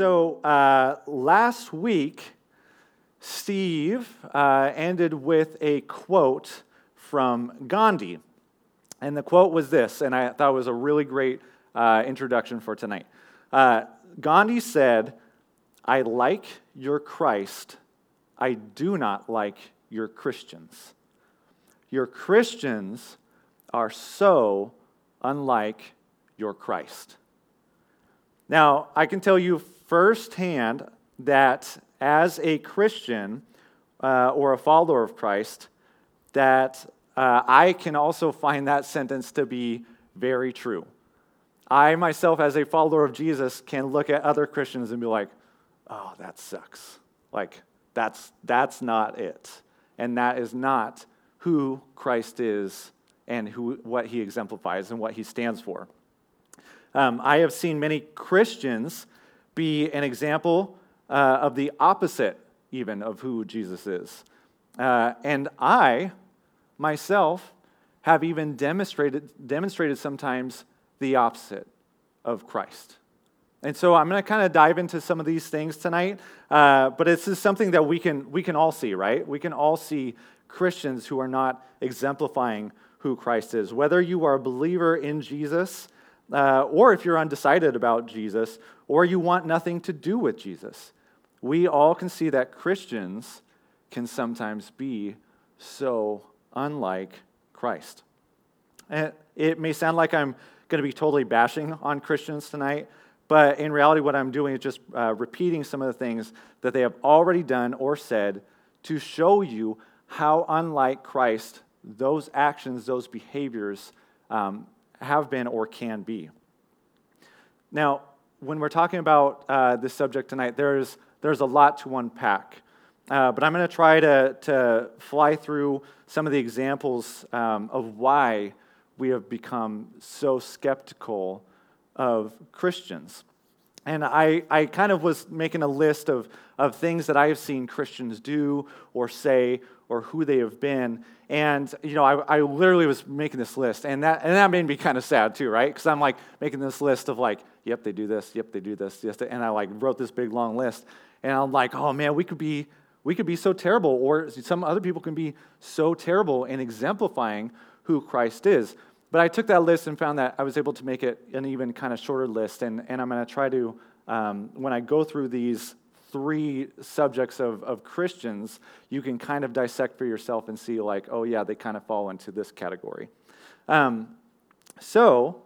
So uh, last week, Steve uh, ended with a quote from Gandhi. And the quote was this, and I thought it was a really great uh, introduction for tonight. Uh, Gandhi said, I like your Christ, I do not like your Christians. Your Christians are so unlike your Christ. Now, I can tell you firsthand that as a Christian uh, or a follower of Christ, that uh, I can also find that sentence to be very true. I myself, as a follower of Jesus, can look at other Christians and be like, oh, that sucks. Like, that's, that's not it. And that is not who Christ is and who, what he exemplifies and what he stands for. Um, I have seen many Christians be an example uh, of the opposite, even, of who Jesus is. Uh, and I, myself, have even demonstrated, demonstrated sometimes the opposite of Christ. And so I'm going to kind of dive into some of these things tonight, uh, but this is something that we can, we can all see, right? We can all see Christians who are not exemplifying who Christ is. Whether you are a believer in Jesus, uh, or if you're undecided about Jesus, or you want nothing to do with Jesus, we all can see that Christians can sometimes be so unlike Christ. And it may sound like I'm going to be totally bashing on Christians tonight, but in reality, what I'm doing is just uh, repeating some of the things that they have already done or said to show you how unlike Christ those actions, those behaviors um, have been or can be. Now, when we're talking about uh, this subject tonight, there's, there's a lot to unpack. Uh, but I'm going to try to, to fly through some of the examples um, of why we have become so skeptical of Christians. And I, I kind of was making a list of, of things that I have seen Christians do or say or who they have been. And, you know, I, I literally was making this list. And that, and that made me kind of sad too, right? Because I'm like making this list of like, yep, they do this, yep, they do this, yes. And I like wrote this big long list. And I'm like, oh man, we could be, we could be so terrible. Or some other people can be so terrible in exemplifying who Christ is. But I took that list and found that I was able to make it an even kind of shorter list. And, and I'm going to try to, um, when I go through these three subjects of, of Christians, you can kind of dissect for yourself and see, like, oh, yeah, they kind of fall into this category. Um, so,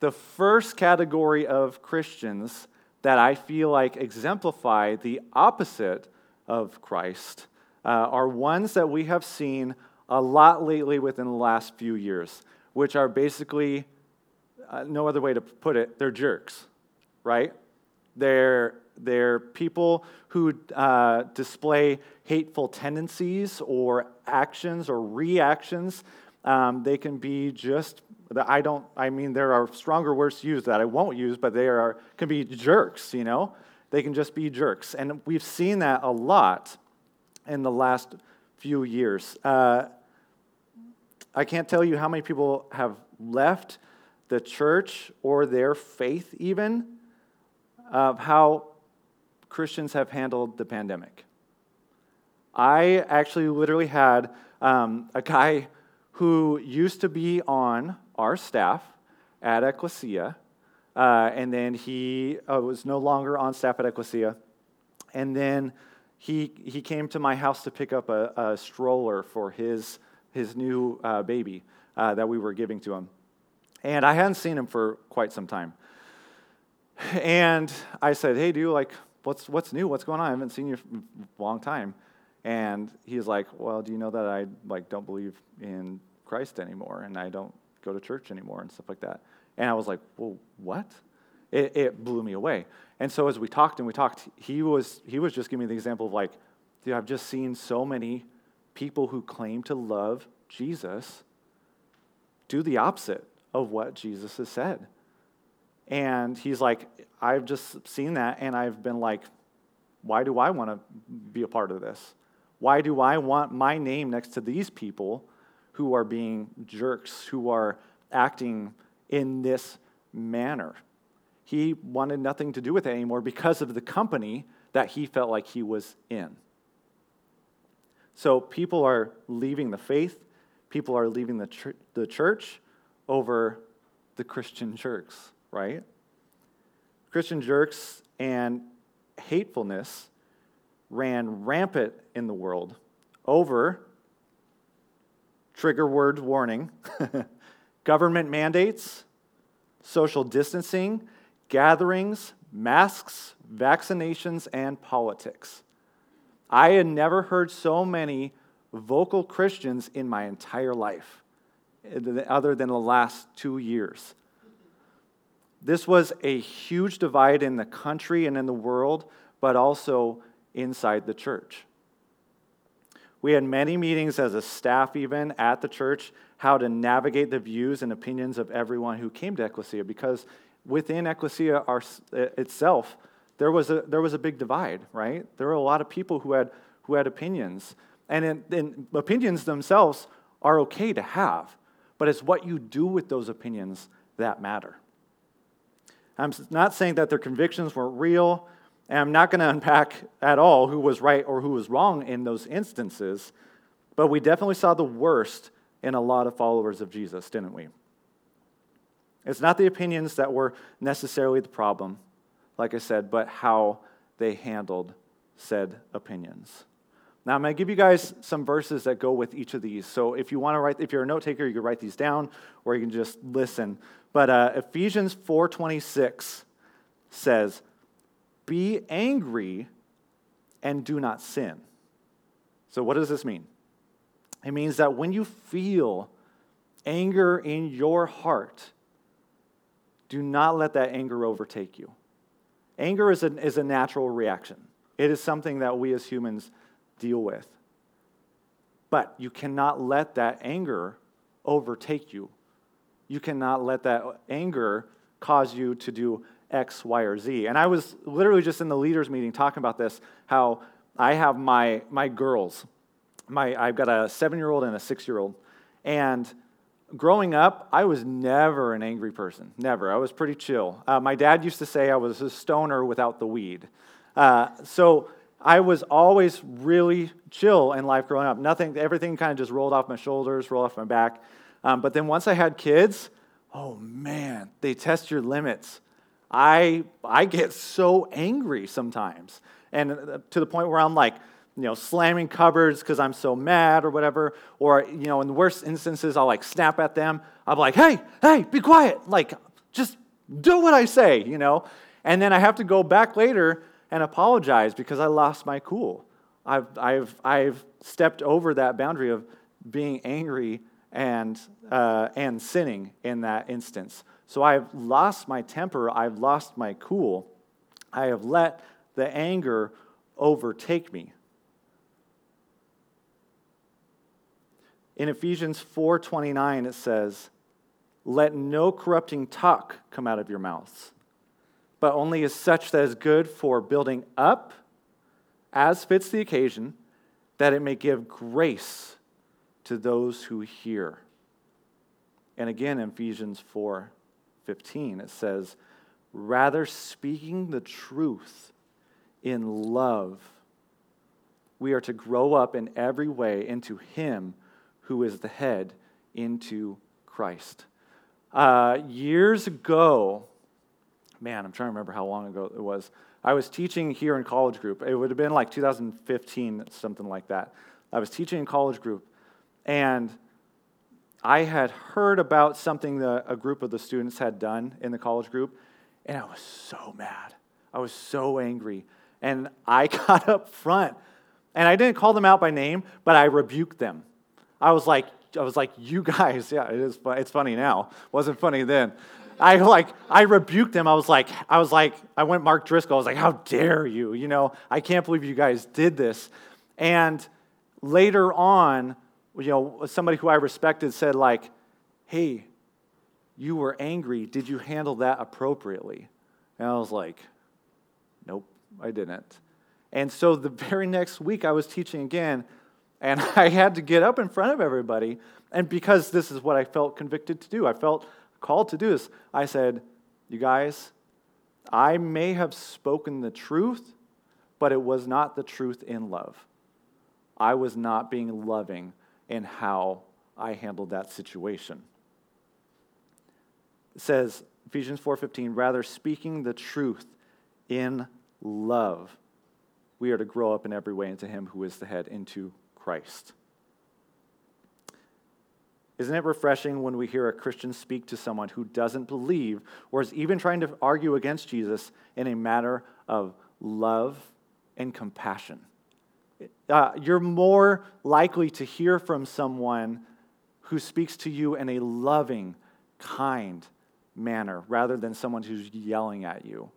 the first category of Christians that I feel like exemplify the opposite of Christ uh, are ones that we have seen a lot lately within the last few years which are basically, uh, no other way to put it, they're jerks, right? They're, they're people who uh, display hateful tendencies or actions or reactions. Um, they can be just, I don't, I mean, there are stronger words to use that I won't use, but they are, can be jerks, you know? They can just be jerks. And we've seen that a lot in the last few years. Uh, I can't tell you how many people have left the church or their faith, even, of how Christians have handled the pandemic. I actually literally had um, a guy who used to be on our staff at Ecclesia, uh, and then he uh, was no longer on staff at Ecclesia. And then he, he came to my house to pick up a, a stroller for his his new uh, baby uh, that we were giving to him. And I hadn't seen him for quite some time. And I said, Hey, dude, like, what's, what's new? What's going on? I haven't seen you for a long time. And he's like, Well, do you know that I like don't believe in Christ anymore and I don't go to church anymore and stuff like that? And I was like, Well, what? It, it blew me away. And so as we talked and we talked, he was he was just giving me the example of like, dude, I've just seen so many people who claim to love Jesus do the opposite of what Jesus has said. And he's like, I've just seen that, and I've been like, why do I want to be a part of this? Why do I want my name next to these people who are being jerks, who are acting in this manner? he wanted nothing to do with it anymore because of the company that he felt like he was in. So people are leaving the faith, people are leaving the, ch- the church over the Christian jerks, right? Christian jerks and hatefulness ran rampant in the world over trigger word warning government mandates, social distancing, gatherings, masks, vaccinations, and politics. I had never heard so many vocal Christians in my entire life, eh, other than the last two years. This was a huge divide in the country and in the world, but also inside the church. We had many meetings as a staff, even at the church, how to navigate the views and opinions of everyone who came to Ecclesia, because within Ecclesia eh, itself, there was, a, there was a big divide, right? There were a lot of people who had, who had opinions. And, in, in opinions themselves are okay to have, but it's what you do with those opinions that matter. I'm not saying that their convictions weren't real, and I'm not going to unpack at all who was right or who was wrong in those instances, but we definitely saw the worst in a lot of followers of Jesus, didn't we? It's not the opinions that were necessarily the problem, like I said, but how they handled said opinions. Now I'm going to give you guys some verses that go with each of these. So if you want to write, if you're a note taker, you can write these down, or you can just listen. But uh, Ephesians 4:26 says, "Be angry and do not sin." So what does this mean? It means that when you feel anger in your heart, do not let that anger overtake you. Anger is a, is a natural reaction, it is something that we as humans deal with. But you cannot let that anger overtake you. You cannot let that anger cause you to do X, Y, or Z. And I was literally just in the leaders' meeting talking about this how I have my, my girls. My, I've got a seven year old and a six year old. And growing up, I was never an angry person. Never. I was pretty chill. Uh, my dad used to say I was a stoner without the weed. Uh, so I was always really chill in life growing up. Nothing, everything kind of just rolled off my shoulders, rolled off my back. Um, but then once I had kids, oh man, they test your limits. I, I get so angry sometimes. And uh, to the point where I'm like, you know, slamming cupboards because I'm so mad or whatever. Or, you know, in the worst instances, I'll like snap at them. I'm like, hey, hey, be quiet. Like, just do what I say, you know? And then I have to go back later and apologize because I lost my cool. I've, I've, I've stepped over that boundary of being angry and, uh, and sinning in that instance. So I've lost my temper, I've lost my cool. I have let the anger overtake me. In Ephesians 4:29 it says, "Let no corrupting talk come out of your mouths, but only as such that is good for building up as fits the occasion, that it may give grace to those who hear." And again in Ephesians 4:15 it says, "Rather speaking the truth in love, we are to grow up in every way into him who is the head, into Christ. Uh, years ago, man, I'm trying to remember how long ago it was. I was teaching here in college group. It would have been like 2015, something like that. I was teaching in college group, and I had heard about something that a group of the students had done in the college group, and I was so mad. I was so angry. And I got up front, and I didn't call them out by name, but I rebuked them. I was like, I was like, you guys, yeah, it is. It's funny now. Wasn't funny then. I like, I rebuked them. I was like, I was like, I went Mark Driscoll. I was like, how dare you? You know, I can't believe you guys did this. And later on, you know, somebody who I respected said like, hey, you were angry. Did you handle that appropriately? And I was like, nope, I didn't. And so the very next week, I was teaching again and I had to get up in front of everybody. And because this is what I felt convicted to do, I felt called to do this. I said, You guys, I may have spoken the truth, but it was not the truth in love. I was not being loving in how I handled that situation. It says, Ephesians 4:15, rather speaking the truth in love, we are to grow up in every way into him who is the head, into Christ. Isn't it refreshing when we hear a Christian speak to someone who doesn't believe or is even trying to argue against Jesus in a matter of love and compassion? Uh, you're more likely to hear from someone who speaks to you in a loving, kind manner rather than someone who's yelling at you.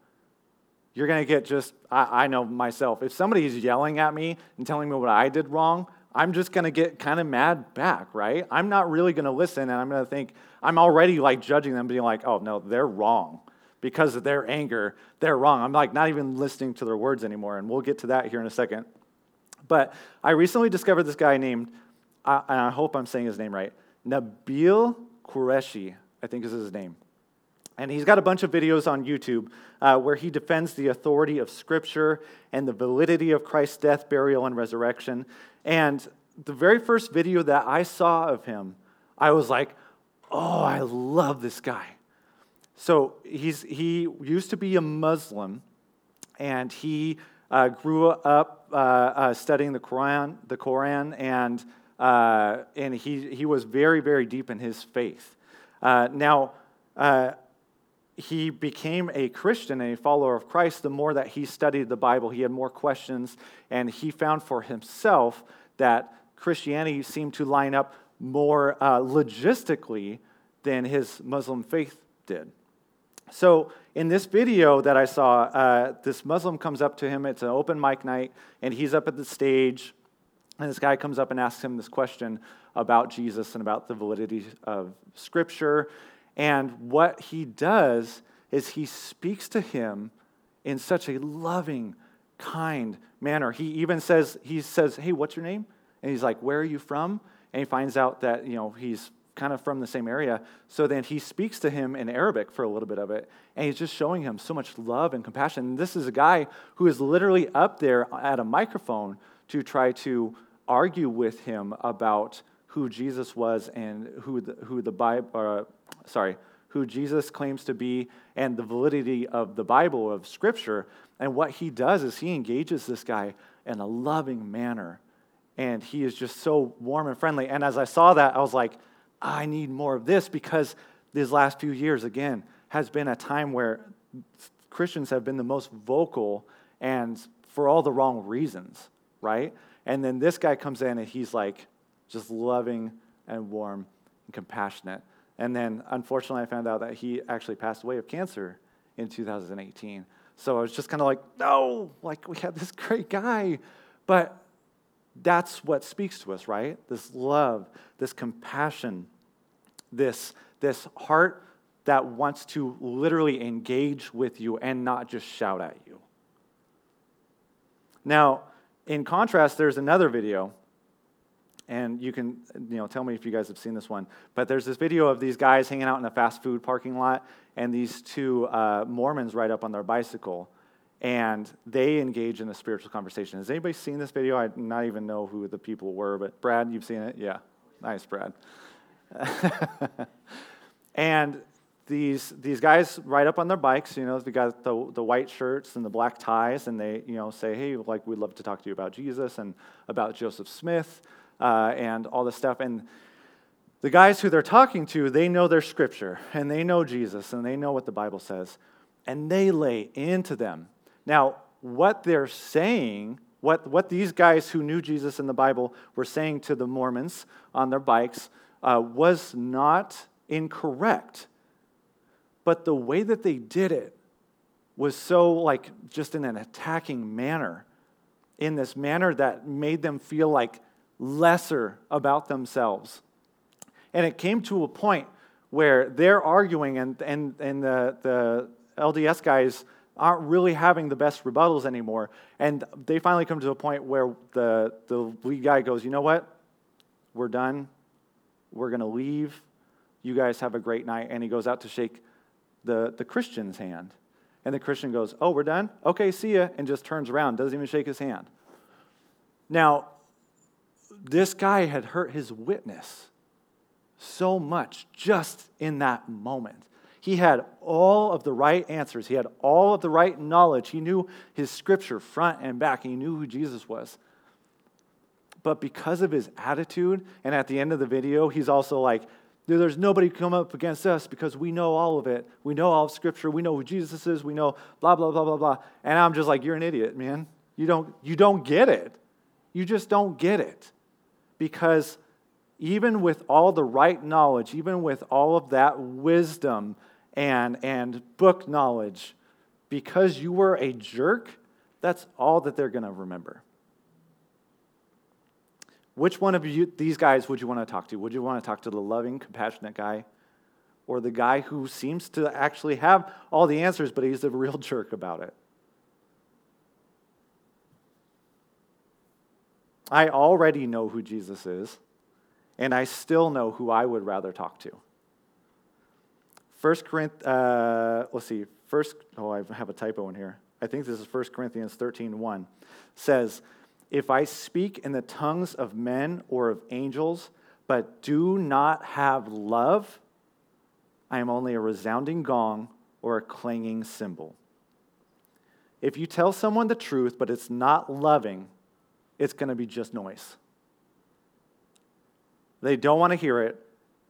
You're going to get just, I, I know myself, if somebody is yelling at me and telling me what I did wrong, I'm just going to get kind of mad back, right? I'm not really going to listen and I'm going to think, I'm already like judging them, being like, oh, no, they're wrong. Because of their anger, they're wrong. I'm like not even listening to their words anymore. And we'll get to that here in a second. But I recently discovered this guy named, uh, and I hope I'm saying his name right, Nabeel Qureshi, I think is his name. And he's got a bunch of videos on YouTube uh, where he defends the authority of Scripture and the validity of Christ's death, burial, and resurrection. And the very first video that I saw of him, I was like, oh, I love this guy. So he's, he used to be a Muslim, and he uh, grew up uh, uh, studying the Quran, the Quran and, uh, and he, he was very, very deep in his faith. Uh, now, uh, he became a Christian and a follower of Christ, the more that he studied the Bible, he had more questions, and he found for himself that Christianity seemed to line up more uh, logistically than his Muslim faith did. So, in this video that I saw, uh, this Muslim comes up to him. It's an open mic night, and he's up at the stage. And this guy comes up and asks him this question about Jesus and about the validity of Scripture. And what he does is he speaks to him in such a loving, kind manner. He even says, he says, Hey, what's your name? And he's like, Where are you from? And he finds out that, you know, he's kind of from the same area. So then he speaks to him in Arabic for a little bit of it. And he's just showing him so much love and compassion. And this is a guy who is literally up there at a microphone to try to argue with him about who Jesus was and who the, who the Bible, uh, sorry, who Jesus claims to be and the validity of the Bible, of Scripture. And what he does is he engages this guy in a loving manner. And he is just so warm and friendly. And as I saw that, I was like, I need more of this because these last few years, again, has been a time where Christians have been the most vocal and for all the wrong reasons, right? And then this guy comes in and he's like, just loving and warm and compassionate. And then, unfortunately, I found out that he actually passed away of cancer in 2018. So I was just kind of like, no, like we had this great guy. But that's what speaks to us, right? This love, this compassion, this, this heart that wants to literally engage with you and not just shout at you. Now, in contrast, there's another video and you can you know tell me if you guys have seen this one. But there's this video of these guys hanging out in a fast food parking lot and these two uh, mormons ride up on their bicycle and they engage in a spiritual conversation. Has anybody seen this video? I not even know who the people were but brad you've seen it? Yeah. Nice brad. And these, these guys ride up on their bikes, you know, they got the, the white shirts and the black ties, and they, you know, say, hey, like, we'd love to talk to you about Jesus and about Joseph Smith uh, and all this stuff. And the guys who they're talking to, they know their scripture and they know Jesus and they know what the Bible says. And they lay into them. Now, what they're saying, what, what these guys who knew Jesus in the Bible were saying to the Mormons on their bikes, uh, was not incorrect. But the way that they did it was so, like, just in an attacking manner, in this manner that made them feel like lesser about themselves. And it came to a point where they're arguing, and, and, and the, the LDS guys aren't really having the best rebuttals anymore. And they finally come to a point where the, the lead guy goes, You know what? We're done. We're going to leave. You guys have a great night. And he goes out to shake the, the Christian's hand. And the Christian goes, Oh, we're done? Okay, see ya. And just turns around, doesn't even shake his hand. Now, this guy had hurt his witness so much just in that moment. He had all of the right answers. He had all of the right knowledge. He knew his scripture front and back. He knew who Jesus was. But because of his attitude, and at the end of the video, he's also like, there's nobody come up against us because we know all of it. We know all of Scripture. We know who Jesus is. We know blah, blah, blah, blah, blah. And I'm just like, you're an idiot, man. You don't, you don't get it. You just don't get it. Because even with all the right knowledge, even with all of that wisdom and, and book knowledge, because you were a jerk, that's all that they're going to remember. Which one of you, these guys would you want to talk to? Would you want to talk to the loving, compassionate guy or the guy who seems to actually have all the answers, but he's a real jerk about it? I already know who Jesus is, and I still know who I would rather talk to. First Corinthians, uh, let's see, first, oh, I have a typo in here. I think this is 1 Corinthians 13 1. Says, if I speak in the tongues of men or of angels, but do not have love, I am only a resounding gong or a clanging cymbal. If you tell someone the truth, but it's not loving, it's going to be just noise. They don't want to hear it,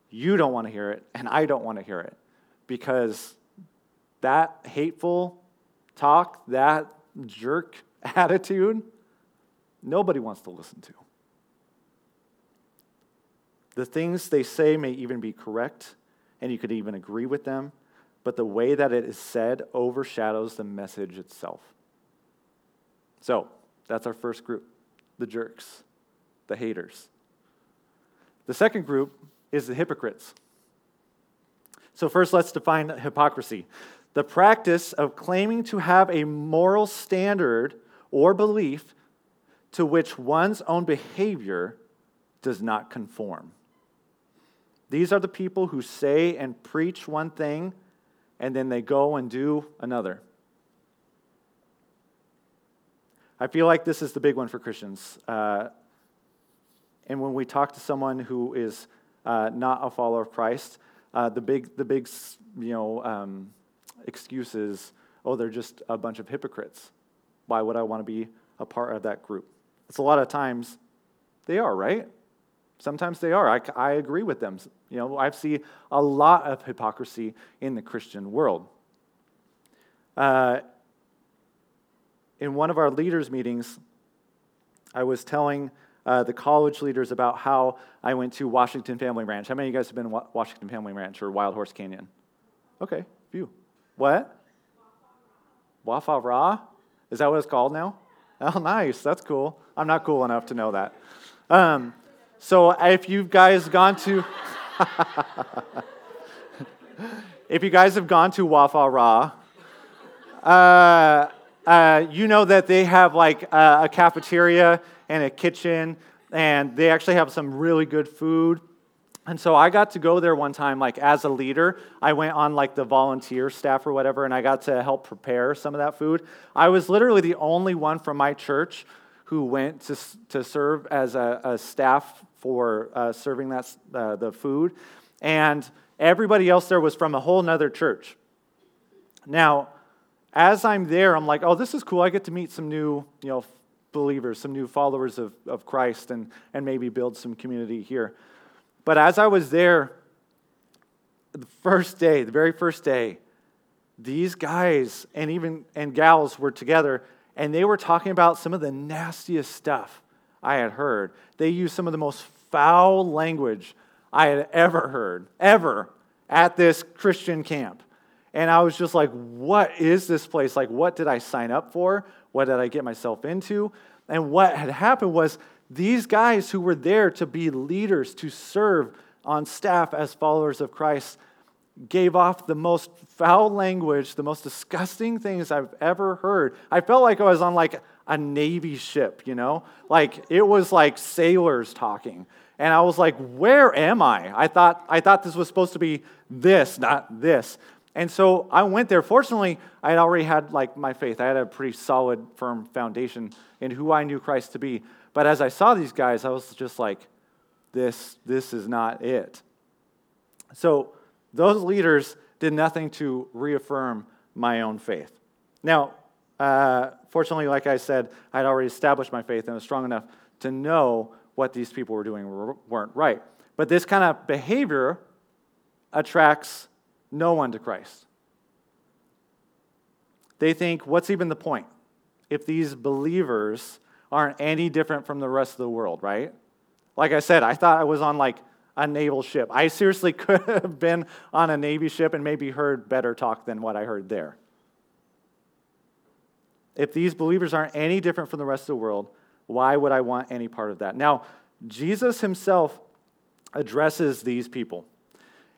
you don't want to hear it, and I don't want to hear it because that hateful talk, that jerk attitude, nobody wants to listen to. The things they say may even be correct, and you could even agree with them, but the way that it is said overshadows the message itself. So, that's our first group the jerks, the haters. The second group is the hypocrites. So, first, let's define hypocrisy the practice of claiming to have a moral standard or belief to which one's own behavior does not conform. These are the people who say and preach one thing and then they go and do another. I feel like this is the big one for Christians. Uh, and when we talk to someone who is uh, not a follower of Christ, uh, the big, the big, you know, um, excuse is, oh, they're just a bunch of hypocrites. Why would I want to be a part of that group? It's a lot of times they are, right? Sometimes they are. I, I agree with them. You know, I see a lot of hypocrisy in the Christian world. Uh, in one of our leaders' meetings, I was telling uh, the college leaders about how I went to Washington Family Ranch. How many of you guys have been to Washington Family Ranch or Wild Horse Canyon? Okay, few. What? Wafa Ra? Is that what it's called now? Oh, nice. That's cool. I'm not cool enough to know that. Um, so if you guys gone to, if you guys have gone to Wafa Ra, uh, uh, you know that they have like a, a cafeteria and a kitchen, and they actually have some really good food. And so I got to go there one time, like as a leader. I went on like the volunteer staff or whatever, and I got to help prepare some of that food. I was literally the only one from my church who went to, to serve as a, a staff for uh, serving that, uh, the food. And everybody else there was from a whole nother church. Now, as I'm there, I'm like, oh, this is cool. I get to meet some new, you know, believers, some new followers of, of Christ, and, and maybe build some community here. But as I was there, the first day, the very first day, these guys and even and gals were together and they were talking about some of the nastiest stuff I had heard. They used some of the most foul language I had ever heard, ever, at this Christian camp. And I was just like, what is this place? Like, what did I sign up for? What did I get myself into? And what had happened was these guys who were there to be leaders, to serve on staff as followers of Christ, gave off the most foul language, the most disgusting things I've ever heard. I felt like I was on like a Navy ship, you know? Like it was like sailors talking. And I was like, where am I? I thought, I thought this was supposed to be this, not this. And so I went there. Fortunately, I had already had like my faith. I had a pretty solid, firm foundation in who I knew Christ to be. But as I saw these guys, I was just like, this, this is not it. So those leaders did nothing to reaffirm my own faith. Now, uh, fortunately, like I said, I'd already established my faith and was strong enough to know what these people were doing weren't right. But this kind of behavior attracts no one to Christ. They think, what's even the point if these believers aren't any different from the rest of the world, right? Like I said, I thought I was on like a naval ship. I seriously could have been on a Navy ship and maybe heard better talk than what I heard there. If these believers aren't any different from the rest of the world, why would I want any part of that? Now, Jesus himself addresses these people.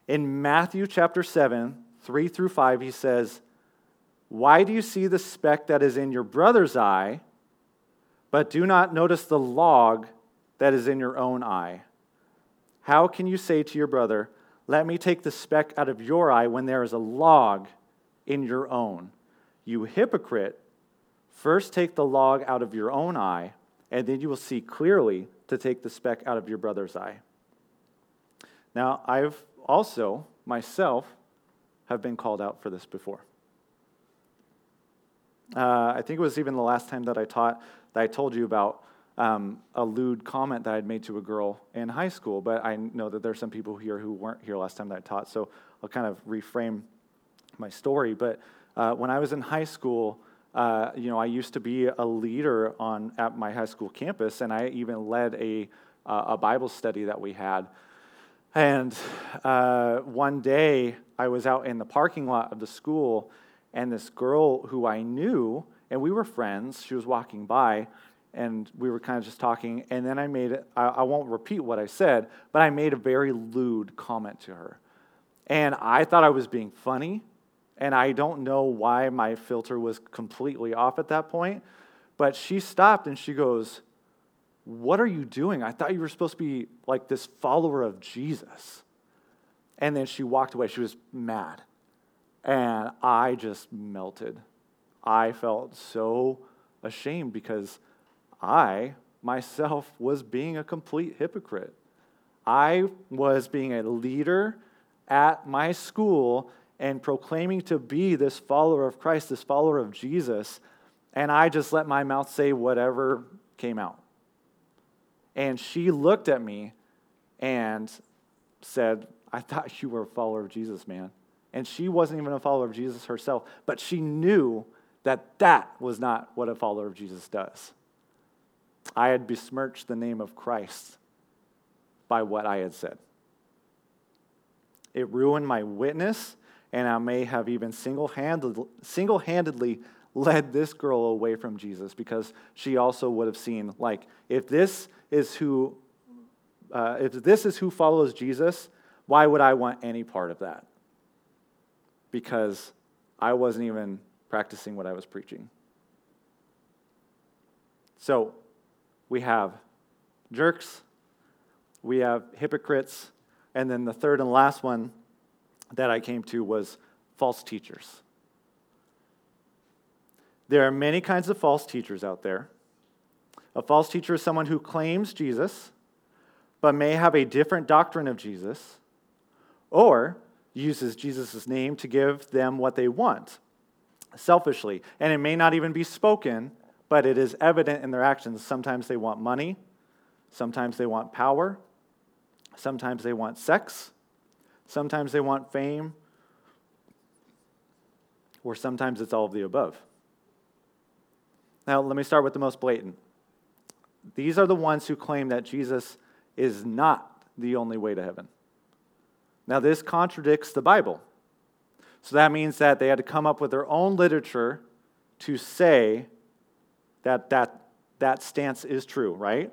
In Matthew chapter 7, 3 through 5, he says, Why do you see the speck that is in your brother's eye, but do not notice the log that is in your own eye? How can you say to your brother, Let me take the speck out of your eye when there is a log in your own? You hypocrite, first take the log out of your own eye, and then you will see clearly to take the speck out of your brother's eye. Now, I've also, myself, have been called out for this before. Uh, I think it was even the last time that I taught that I told you about um, a lewd comment that I'd made to a girl in high school, but I know that there's some people here who weren't here last time that I taught, so I'll kind of reframe my story. But uh, when I was in high school, uh, you know, I used to be a leader on at my high school campus, and I even led a uh, a Bible study that we had. And uh, one day, I was out in the parking lot of the school, and this girl who I knew, and we were friends, she was walking by, and we were kind of just talking. And then I made, I, I won't repeat what I said, but I made a very lewd comment to her. And I thought I was being funny, and I don't know why my filter was completely off at that point, but she stopped and she goes, what are you doing? I thought you were supposed to be like this follower of Jesus. And then she walked away. She was mad. And I just melted. I felt so ashamed because I myself was being a complete hypocrite. I was being a leader at my school and proclaiming to be this follower of Christ, this follower of Jesus, and I just let my mouth say whatever came out. And she looked at me and said, I thought you were a follower of Jesus, man. And she wasn't even a follower of Jesus herself, but she knew that that was not what a follower of Jesus does. I had besmirched the name of Christ by what I had said. It ruined my witness, and I may have even single handedly led this girl away from Jesus because she also would have seen, like, if this is who, uh, if this is who follows Jesus, why would I want any part of that? Because I wasn't even practicing what I was preaching. So we have jerks, we have hypocrites, and then the third and last one that I came to was false teachers. There are many kinds of false teachers out there. A false teacher is someone who claims Jesus, but may have a different doctrine of Jesus, or uses Jesus' name to give them what they want selfishly. And it may not even be spoken, but it is evident in their actions. Sometimes they want money, sometimes they want power, sometimes they want sex, sometimes they want fame, or sometimes it's all of the above. Now, let me start with the most blatant. These are the ones who claim that Jesus is not the only way to heaven. Now, this contradicts the Bible. So that means that they had to come up with their own literature to say that that, that stance is true, right?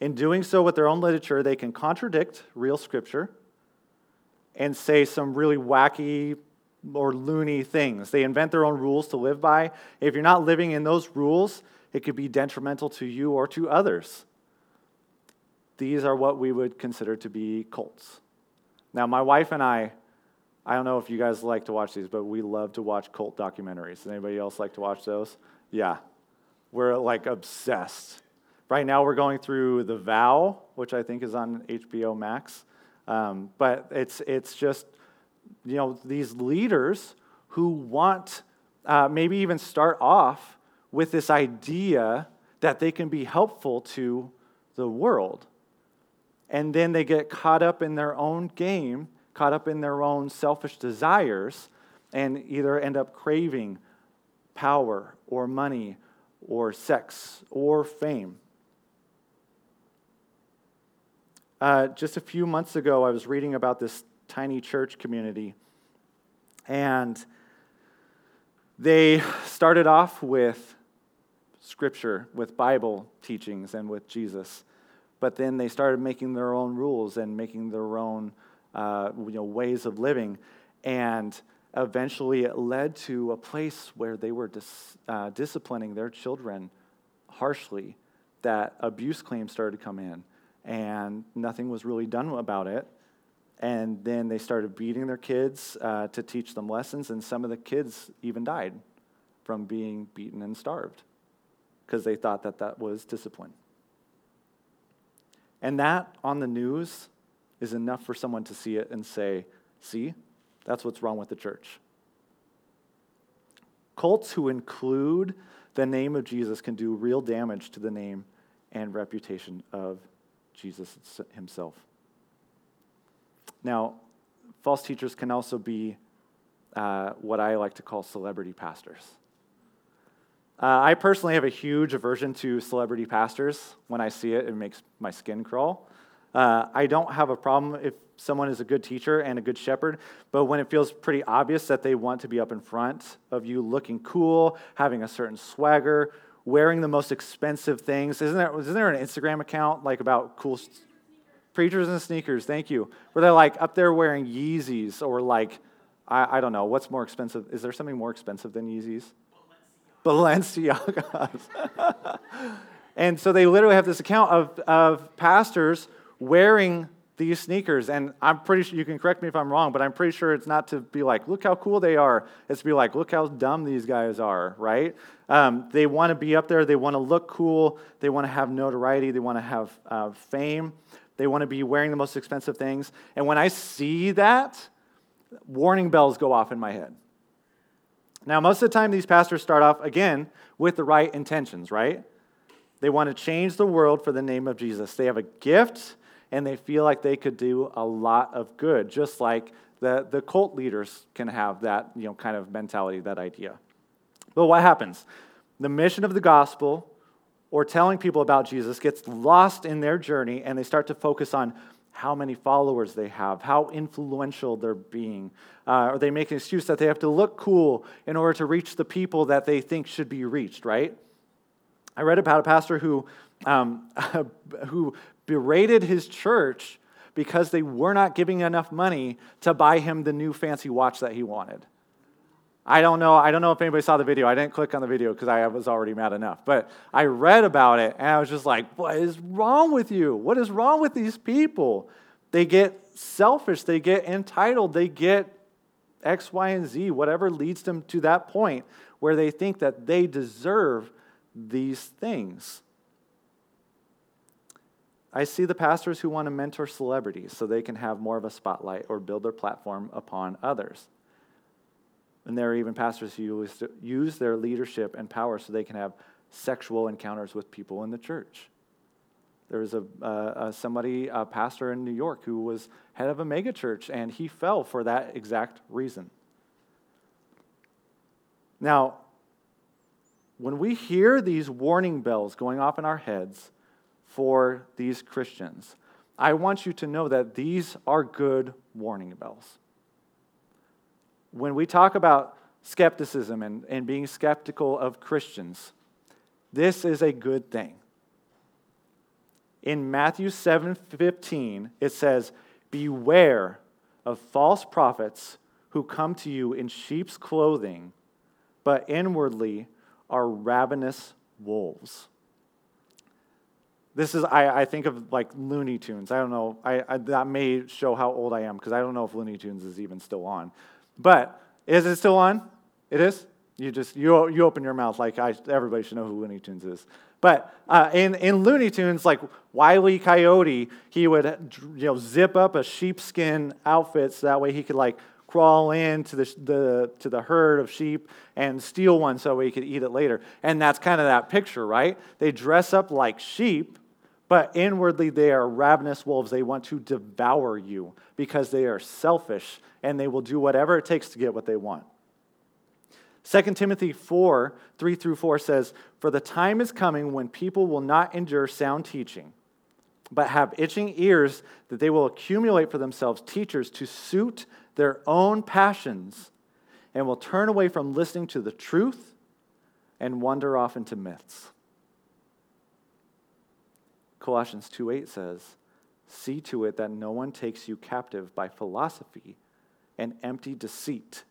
In doing so with their own literature, they can contradict real scripture and say some really wacky or loony things. They invent their own rules to live by. If you're not living in those rules, it could be detrimental to you or to others. These are what we would consider to be cults. Now, my wife and I I don't know if you guys like to watch these, but we love to watch cult documentaries. Does anybody else like to watch those? Yeah. We're like obsessed. Right now, we're going through The Vow, which I think is on HBO Max. Um, but it's, it's just, you know, these leaders who want uh, maybe even start off with this idea that they can be helpful to the world. And then they get caught up in their own game, caught up in their own selfish desires, and either end up craving power or money or sex or fame. Uh, just a few months ago, I was reading about this tiny church community, and they started off with scripture, with Bible teachings, and with Jesus. But then they started making their own rules and making their own uh, you know, ways of living. And eventually it led to a place where they were dis, uh, disciplining their children harshly, that abuse claims started to come in, and nothing was really done about it. And then they started beating their kids uh, to teach them lessons, and some of the kids even died from being beaten and starved because they thought that that was discipline. And that on the news is enough for someone to see it and say, see, that's what's wrong with the church. Cults who include the name of Jesus can do real damage to the name and reputation of Jesus himself. Now, false teachers can also be uh, what I like to call celebrity pastors. Uh, I personally have a huge aversion to celebrity pastors. When I see it, it makes my skin crawl. Uh, I don't have a problem if someone is a good teacher and a good shepherd, but when it feels pretty obvious that they want to be up in front of you looking cool, having a certain swagger, wearing the most expensive things. Isn't there, isn't there an Instagram account like about cool st- preachers and sneakers? Thank you. Where they're like up there wearing Yeezys or like, I, I don't know, what's more expensive? Is there something more expensive than Yeezys? Balenciagas. and so they literally have this account of, of pastors wearing these sneakers. And I'm pretty sure, you can correct me if I'm wrong, but I'm pretty sure it's not to be like, look how cool they are. It's to be like, look how dumb these guys are, right? Um, they want to be up there. They want to look cool. They want to have notoriety. They want to have uh, fame. They want to be wearing the most expensive things. And when I see that, warning bells go off in my head. Now, most of the time, these pastors start off, again, with the right intentions, right? They want to change the world for the name of Jesus. They have a gift and they feel like they could do a lot of good, just like the, the cult leaders can have that you know, kind of mentality, that idea. But what happens? The mission of the gospel or telling people about Jesus gets lost in their journey and they start to focus on how many followers they have, how influential they're being. Uh, or they make an excuse that they have to look cool in order to reach the people that they think should be reached, right? I read about a pastor who, um, who berated his church because they were not giving enough money to buy him the new fancy watch that he wanted. I don't know. I don't know if anybody saw the video. I didn't click on the video because I was already mad enough. But I read about it and I was just like, what is wrong with you? What is wrong with these people? They get selfish, they get entitled, they get X, Y, and Z, whatever leads them to that point where they think that they deserve these things. I see the pastors who want to mentor celebrities so they can have more of a spotlight or build their platform upon others. And there are even pastors who use their leadership and power so they can have sexual encounters with people in the church. There was a, uh, somebody, a pastor in New York, who was head of a megachurch, and he fell for that exact reason. Now, when we hear these warning bells going off in our heads for these Christians, I want you to know that these are good warning bells when we talk about skepticism and, and being skeptical of Christians, this is a good thing. In Matthew 7:15, it says, Beware of false prophets who come to you in sheep's clothing, but inwardly are ravenous wolves. this is, I, I think of like Looney Tunes. I don't know, I, I that may show how old I am because I don't know if Looney Tunes is even still on. But is it still on? It is? You just, you, you open your mouth like I, everybody should know who Looney Tunes is. But uh, in, in Looney Tunes, like Wiley Coyote, he would you know, zip up a sheepskin outfit so that way he could like crawl into the, the, to the herd of sheep and steal one so he could eat it later. And that's kind of that picture, right? They dress up like sheep, but inwardly they are ravenous wolves. They want to devour you because they are selfish and they will do whatever it takes to get what they want. 2 Timothy 4 3 through 4 says, For the time is coming when people will not endure sound teaching, but have itching ears that they will accumulate for themselves teachers to suit their own passions and will turn away from listening to the truth and wander off into myths. Colossians 2 8 says, See to it that no one takes you captive by philosophy and empty deceit,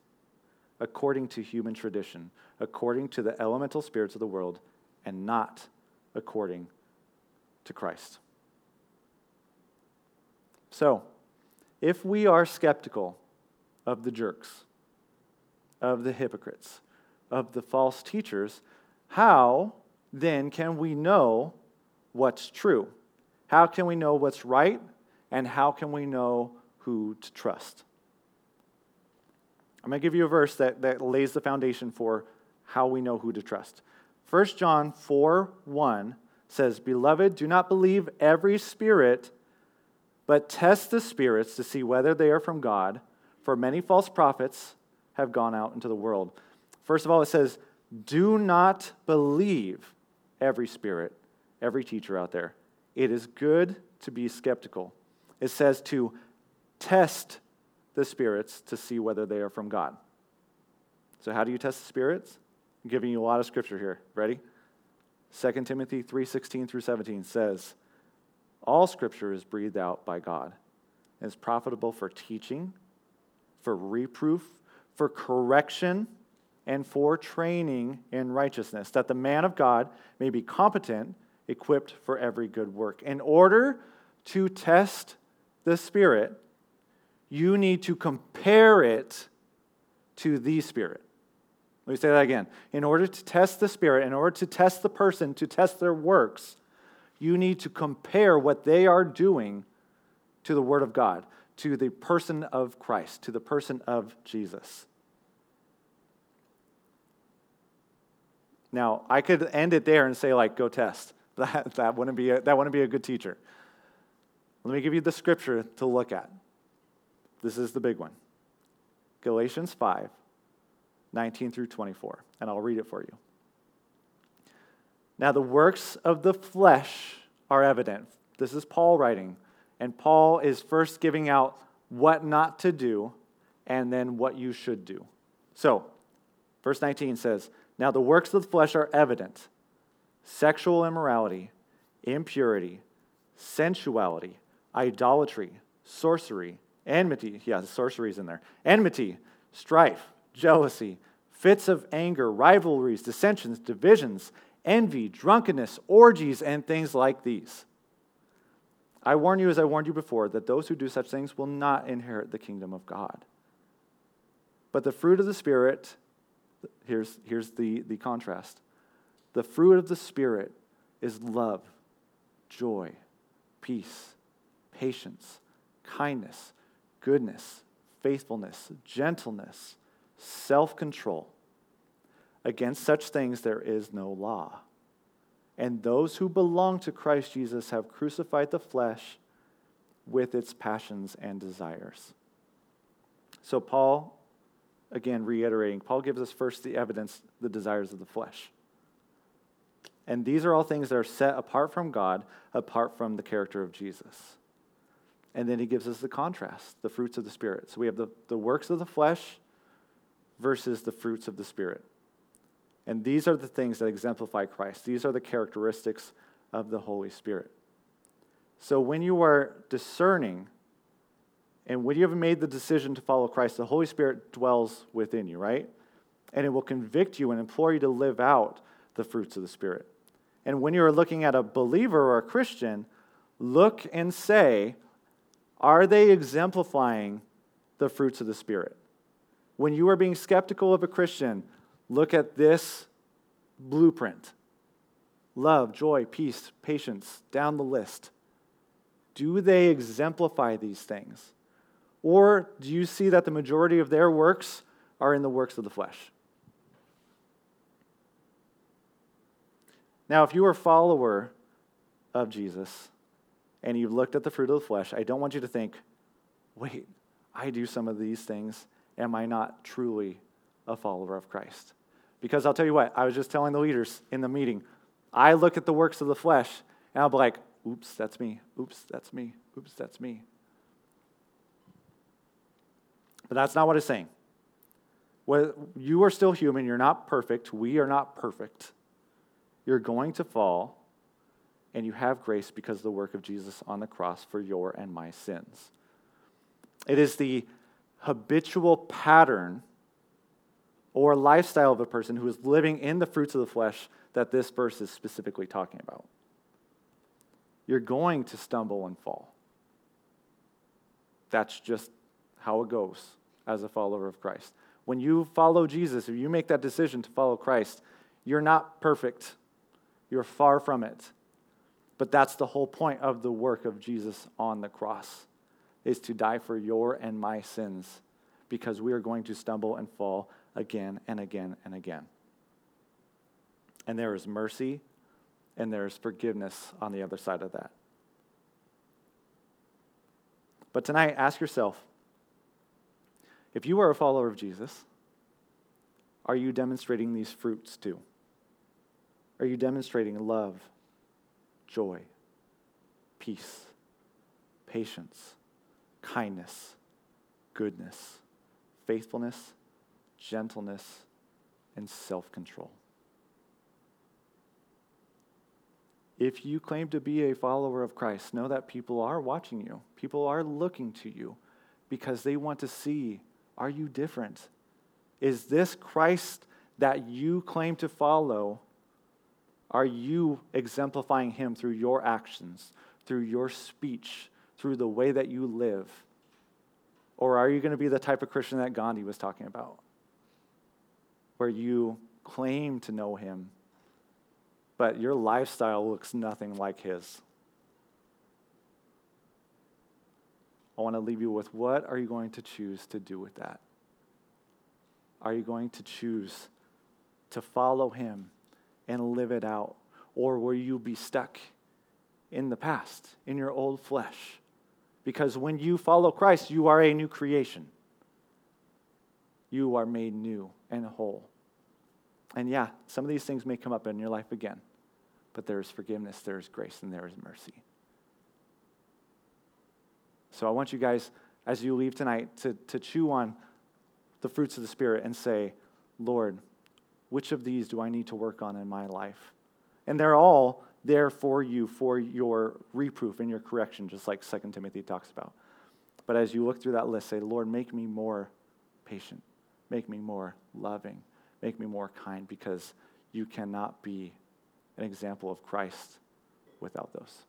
according to human tradition, according to the elemental spirits of the world, and not according to Christ. So, if we are skeptical of the jerks, of the hypocrites, of the false teachers, how then can we know what's true? How can we know what's right? And how can we know who to trust? I'm going to give you a verse that, that lays the foundation for how we know who to trust. 1 John 4 1 says, Beloved, do not believe every spirit, but test the spirits to see whether they are from God for many false prophets have gone out into the world. First of all, it says, Do not believe every spirit, every teacher out there. It is good to be skeptical. It says to test the spirits to see whether they are from God. So, how do you test the spirits? I'm giving you a lot of scripture here. Ready? 2 Timothy 3:16 through 17 says, "All scripture is breathed out by God and is profitable for teaching, for reproof, for correction, and for training in righteousness, that the man of God may be competent, equipped for every good work. In order to test the Spirit, you need to compare it to the Spirit. Let me say that again. In order to test the Spirit, in order to test the person, to test their works, you need to compare what they are doing to the Word of God to the person of Christ, to the person of Jesus. Now, I could end it there and say, like, go test. That, that, wouldn't be a, that wouldn't be a good teacher. Let me give you the scripture to look at. This is the big one Galatians 5 19 through 24. And I'll read it for you. Now, the works of the flesh are evident. This is Paul writing. And Paul is first giving out what not to do and then what you should do. So, verse 19 says, Now the works of the flesh are evident sexual immorality, impurity, sensuality, idolatry, sorcery, enmity. Yeah, sorcery's in there. Enmity, strife, jealousy, fits of anger, rivalries, dissensions, divisions, envy, drunkenness, orgies, and things like these I warn you, as I warned you before, that those who do such things will not inherit the kingdom of God. But the fruit of the Spirit, here's, here's the, the contrast the fruit of the Spirit is love, joy, peace, patience, kindness, goodness, faithfulness, gentleness, self control. Against such things there is no law. And those who belong to Christ Jesus have crucified the flesh with its passions and desires. So, Paul, again reiterating, Paul gives us first the evidence, the desires of the flesh. And these are all things that are set apart from God, apart from the character of Jesus. And then he gives us the contrast, the fruits of the Spirit. So we have the, the works of the flesh versus the fruits of the Spirit. And these are the things that exemplify Christ. These are the characteristics of the Holy Spirit. So when you are discerning and when you have made the decision to follow Christ, the Holy Spirit dwells within you, right? And it will convict you and implore you to live out the fruits of the Spirit. And when you're looking at a believer or a Christian, look and say, are they exemplifying the fruits of the Spirit? When you are being skeptical of a Christian, look at this blueprint love, joy, peace, patience, down the list. Do they exemplify these things? Or do you see that the majority of their works are in the works of the flesh? Now, if you are a follower of Jesus and you've looked at the fruit of the flesh, I don't want you to think, wait, I do some of these things. Am I not truly a follower of Christ? Because I'll tell you what, I was just telling the leaders in the meeting, I look at the works of the flesh and I'll be like, oops, that's me. Oops, that's me. Oops, that's me. But that's not what it's saying. You are still human. You're not perfect. We are not perfect. You're going to fall, and you have grace because of the work of Jesus on the cross for your and my sins. It is the habitual pattern or lifestyle of a person who is living in the fruits of the flesh that this verse is specifically talking about. You're going to stumble and fall. That's just how it goes as a follower of Christ. When you follow Jesus, if you make that decision to follow Christ, you're not perfect. You're far from it. But that's the whole point of the work of Jesus on the cross is to die for your and my sins because we are going to stumble and fall again and again and again. And there is mercy and there is forgiveness on the other side of that. But tonight, ask yourself if you are a follower of Jesus, are you demonstrating these fruits too? Are you demonstrating love, joy, peace, patience, kindness, goodness, faithfulness, gentleness, and self control? If you claim to be a follower of Christ, know that people are watching you. People are looking to you because they want to see are you different? Is this Christ that you claim to follow? Are you exemplifying him through your actions, through your speech, through the way that you live? Or are you going to be the type of Christian that Gandhi was talking about? Where you claim to know him, but your lifestyle looks nothing like his. I want to leave you with what are you going to choose to do with that? Are you going to choose to follow him and live it out? Or will you be stuck in the past, in your old flesh? Because when you follow Christ, you are a new creation. You are made new and whole. And yeah, some of these things may come up in your life again, but there is forgiveness, there is grace, and there is mercy. So I want you guys, as you leave tonight, to, to chew on the fruits of the Spirit and say, Lord, which of these do I need to work on in my life? And they're all there for you, for your reproof and your correction, just like 2 Timothy talks about. But as you look through that list, say, Lord, make me more patient, make me more loving, make me more kind, because you cannot be an example of Christ without those.